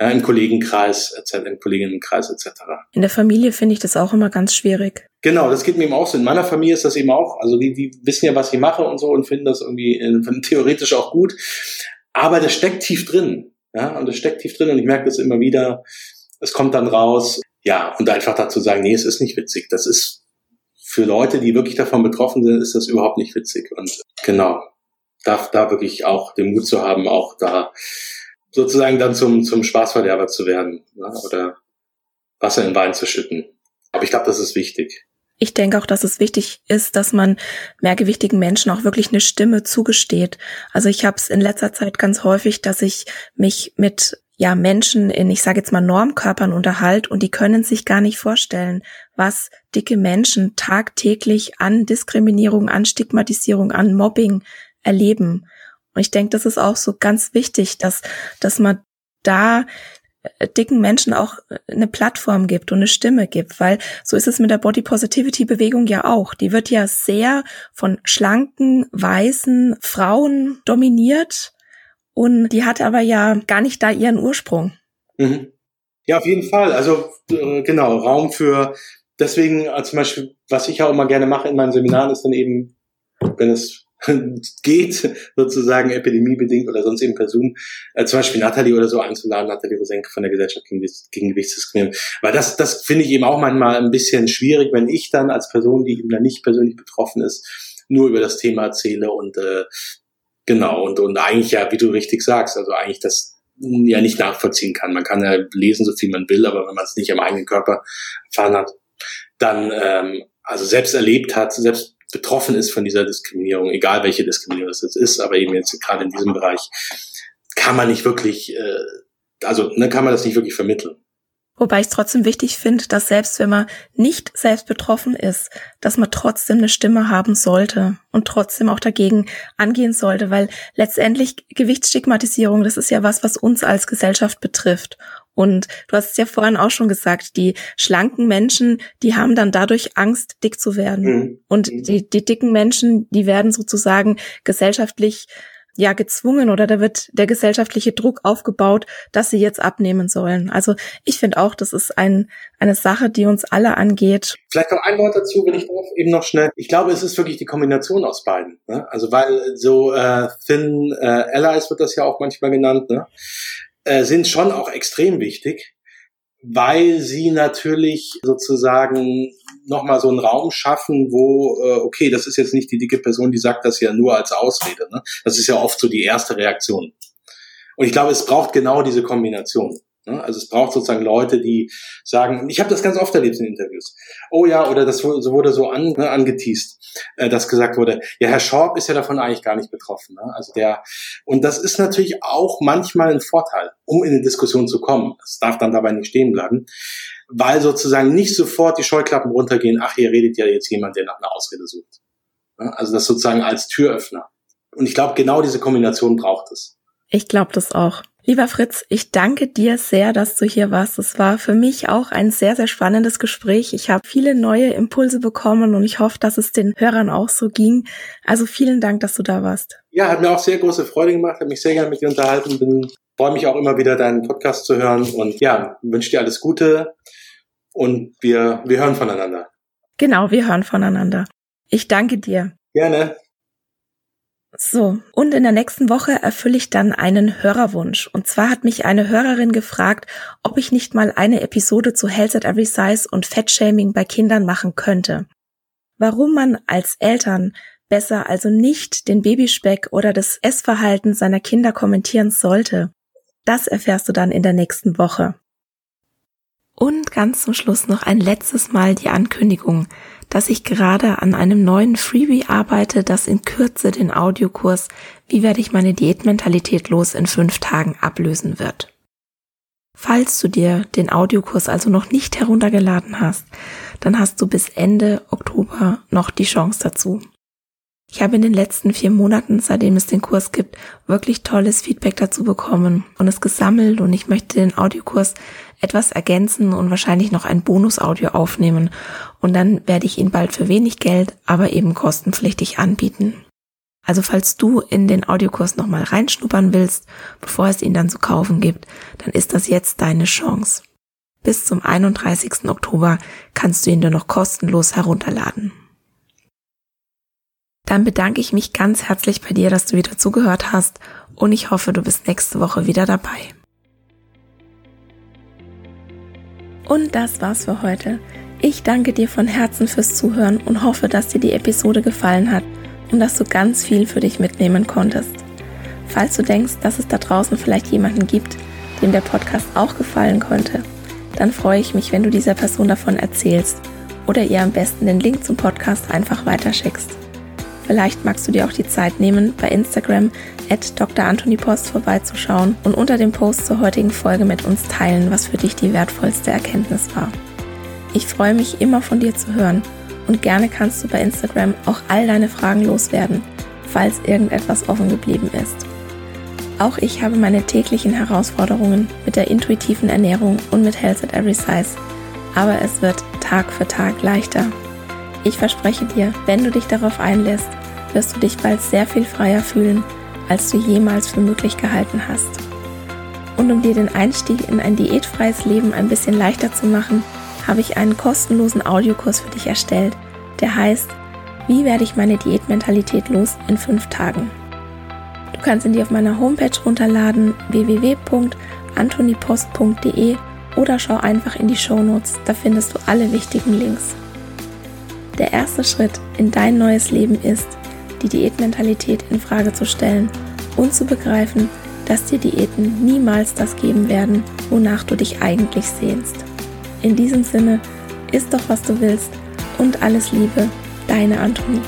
Speaker 2: Ja, Im Kollegenkreis, etc., im Kolleginnenkreis etc.
Speaker 1: In der Familie finde ich das auch immer ganz schwierig.
Speaker 2: Genau, das geht mir eben auch so. In meiner Familie ist das eben auch, also die, die wissen ja, was ich mache und so und finden das irgendwie äh, theoretisch auch gut. Aber das steckt tief drin. Ja, und das steckt tief drin und ich merke das immer wieder. Es kommt dann raus. Ja, und einfach dazu sagen, nee, es ist nicht witzig. Das ist für Leute, die wirklich davon betroffen sind, ist das überhaupt nicht witzig. Und genau, darf da wirklich auch den Mut zu haben, auch da sozusagen dann zum, zum Spaßverderber zu werden ne? oder Wasser in Wein zu schütten. Aber ich glaube, das ist wichtig.
Speaker 1: Ich denke auch, dass es wichtig ist, dass man mehrgewichtigen Menschen auch wirklich eine Stimme zugesteht. Also ich habe es in letzter Zeit ganz häufig, dass ich mich mit ja Menschen in, ich sage jetzt mal, Normkörpern unterhalt und die können sich gar nicht vorstellen, was dicke Menschen tagtäglich an Diskriminierung, an Stigmatisierung, an Mobbing erleben. Und ich denke, das ist auch so ganz wichtig, dass, dass man da dicken Menschen auch äh, eine Plattform gibt und eine Stimme gibt, weil so ist es mit der Body Positivity Bewegung ja auch. Die wird ja sehr von schlanken, weißen Frauen dominiert und die hat aber ja gar nicht da ihren Ursprung.
Speaker 2: Mhm. Ja, auf jeden Fall. Also äh, genau, Raum für deswegen äh, zum Beispiel, was ich auch immer gerne mache in meinen Seminaren, ist dann eben, wenn es geht, sozusagen epidemiebedingt oder sonst eben per Zoom, äh, zum Beispiel Nathalie oder so einzuladen, Nathalie Rosenke von der Gesellschaft gegen, Gewichtsdiskriminierung. Weil das, das finde ich eben auch manchmal ein bisschen schwierig, wenn ich dann als Person, die eben dann nicht persönlich betroffen ist, nur über das Thema erzähle und äh, Genau, und, und eigentlich ja, wie du richtig sagst, also eigentlich das ja nicht nachvollziehen kann. Man kann ja lesen, so viel man will, aber wenn man es nicht am eigenen Körper erfahren hat, dann ähm, also selbst erlebt hat, selbst betroffen ist von dieser Diskriminierung, egal welche Diskriminierung es ist, aber eben jetzt gerade in diesem Bereich, kann man nicht wirklich, äh, also ne, kann man das nicht wirklich vermitteln.
Speaker 1: Wobei ich es trotzdem wichtig finde, dass selbst wenn man nicht selbst betroffen ist, dass man trotzdem eine Stimme haben sollte und trotzdem auch dagegen angehen sollte, weil letztendlich Gewichtsstigmatisierung, das ist ja was, was uns als Gesellschaft betrifft. Und du hast es ja vorhin auch schon gesagt, die schlanken Menschen, die haben dann dadurch Angst, dick zu werden. Mhm. Und mhm. die, die dicken Menschen, die werden sozusagen gesellschaftlich ja gezwungen oder da wird der gesellschaftliche Druck aufgebaut, dass sie jetzt abnehmen sollen. Also ich finde auch, das ist ein, eine Sache, die uns alle angeht.
Speaker 2: Vielleicht noch ein Wort dazu, wenn ich darf, eben noch schnell. Ich glaube, es ist wirklich die Kombination aus beiden. Ne? Also weil so äh, Thin äh, Allies wird das ja auch manchmal genannt, ne? Äh, sind schon auch extrem wichtig weil sie natürlich sozusagen nochmal so einen Raum schaffen, wo, äh, okay, das ist jetzt nicht die dicke Person, die sagt das ja nur als Ausrede. Ne? Das ist ja oft so die erste Reaktion. Und ich glaube, es braucht genau diese Kombination. Ne? Also es braucht sozusagen Leute, die sagen, ich habe das ganz oft erlebt in Interviews. Oh ja, oder das wurde so an, ne, angeteased, äh, dass gesagt wurde, ja, Herr Schorb ist ja davon eigentlich gar nicht betroffen. Ne? Also der, und das ist natürlich auch manchmal ein Vorteil, um in eine Diskussion zu kommen. Das darf dann dabei nicht stehen bleiben, weil sozusagen nicht sofort die Scheuklappen runtergehen, ach, hier redet ja jetzt jemand, der nach einer Ausrede sucht. Ne? Also das sozusagen als Türöffner. Und ich glaube, genau diese Kombination braucht es.
Speaker 1: Ich glaube das auch. Lieber Fritz, ich danke dir sehr, dass du hier warst. Es war für mich auch ein sehr, sehr spannendes Gespräch. Ich habe viele neue Impulse bekommen und ich hoffe, dass es den Hörern auch so ging. Also vielen Dank, dass du da warst.
Speaker 2: Ja, hat mir auch sehr große Freude gemacht, hat mich sehr gerne mit dir unterhalten. Bin, freue mich auch immer wieder, deinen Podcast zu hören und ja, wünsche dir alles Gute und wir, wir hören voneinander.
Speaker 1: Genau, wir hören voneinander. Ich danke dir.
Speaker 2: Gerne.
Speaker 1: So, und in der nächsten Woche erfülle ich dann einen Hörerwunsch. Und zwar hat mich eine Hörerin gefragt, ob ich nicht mal eine Episode zu Health at Every Size und Fettshaming bei Kindern machen könnte. Warum man als Eltern besser also nicht den Babyspeck oder das Essverhalten seiner Kinder kommentieren sollte, das erfährst du dann in der nächsten Woche. Und ganz zum Schluss noch ein letztes Mal die Ankündigung dass ich gerade an einem neuen Freebie arbeite, das in Kürze den Audiokurs Wie werde ich meine Diätmentalität los in fünf Tagen ablösen wird. Falls du dir den Audiokurs also noch nicht heruntergeladen hast, dann hast du bis Ende Oktober noch die Chance dazu. Ich habe in den letzten vier Monaten, seitdem es den Kurs gibt, wirklich tolles Feedback dazu bekommen und es gesammelt und ich möchte den Audiokurs etwas ergänzen und wahrscheinlich noch ein Bonus-Audio aufnehmen und dann werde ich ihn bald für wenig Geld, aber eben kostenpflichtig anbieten. Also falls du in den Audiokurs nochmal reinschnuppern willst, bevor es ihn dann zu kaufen gibt, dann ist das jetzt deine Chance. Bis zum 31. Oktober kannst du ihn dir noch kostenlos herunterladen. Dann bedanke ich mich ganz herzlich bei dir, dass du wieder zugehört hast und ich hoffe, du bist nächste Woche wieder dabei. Und das war's für heute. Ich danke dir von Herzen fürs Zuhören und hoffe, dass dir die Episode gefallen hat und dass du ganz viel für dich mitnehmen konntest. Falls du denkst, dass es da draußen vielleicht jemanden gibt, dem der Podcast auch gefallen könnte, dann freue ich mich, wenn du dieser Person davon erzählst oder ihr am besten den Link zum Podcast einfach weiterschickst. Vielleicht magst du dir auch die Zeit nehmen, bei Instagram at Dr. Vorbeizuschauen und unter dem Post zur heutigen Folge mit uns teilen, was für dich die wertvollste Erkenntnis war. Ich freue mich immer von dir zu hören und gerne kannst du bei Instagram auch all deine Fragen loswerden, falls irgendetwas offen geblieben ist. Auch ich habe meine täglichen Herausforderungen mit der intuitiven Ernährung und mit Health at Every Size, aber es wird Tag für Tag leichter. Ich verspreche dir, wenn du dich darauf einlässt, wirst du dich bald sehr viel freier fühlen, als du jemals für möglich gehalten hast. Und um dir den Einstieg in ein diätfreies Leben ein bisschen leichter zu machen, habe ich einen kostenlosen Audiokurs für dich erstellt, der heißt Wie werde ich meine Diätmentalität los in fünf Tagen? Du kannst ihn dir auf meiner Homepage runterladen www.antonipost.de oder schau einfach in die Shownotes, da findest du alle wichtigen Links. Der erste Schritt in dein neues Leben ist, die Diätmentalität in Frage zu stellen und zu begreifen, dass dir Diäten niemals das geben werden, wonach du dich eigentlich sehnst. In diesem Sinne, isst doch was du willst und alles Liebe, deine Antonie.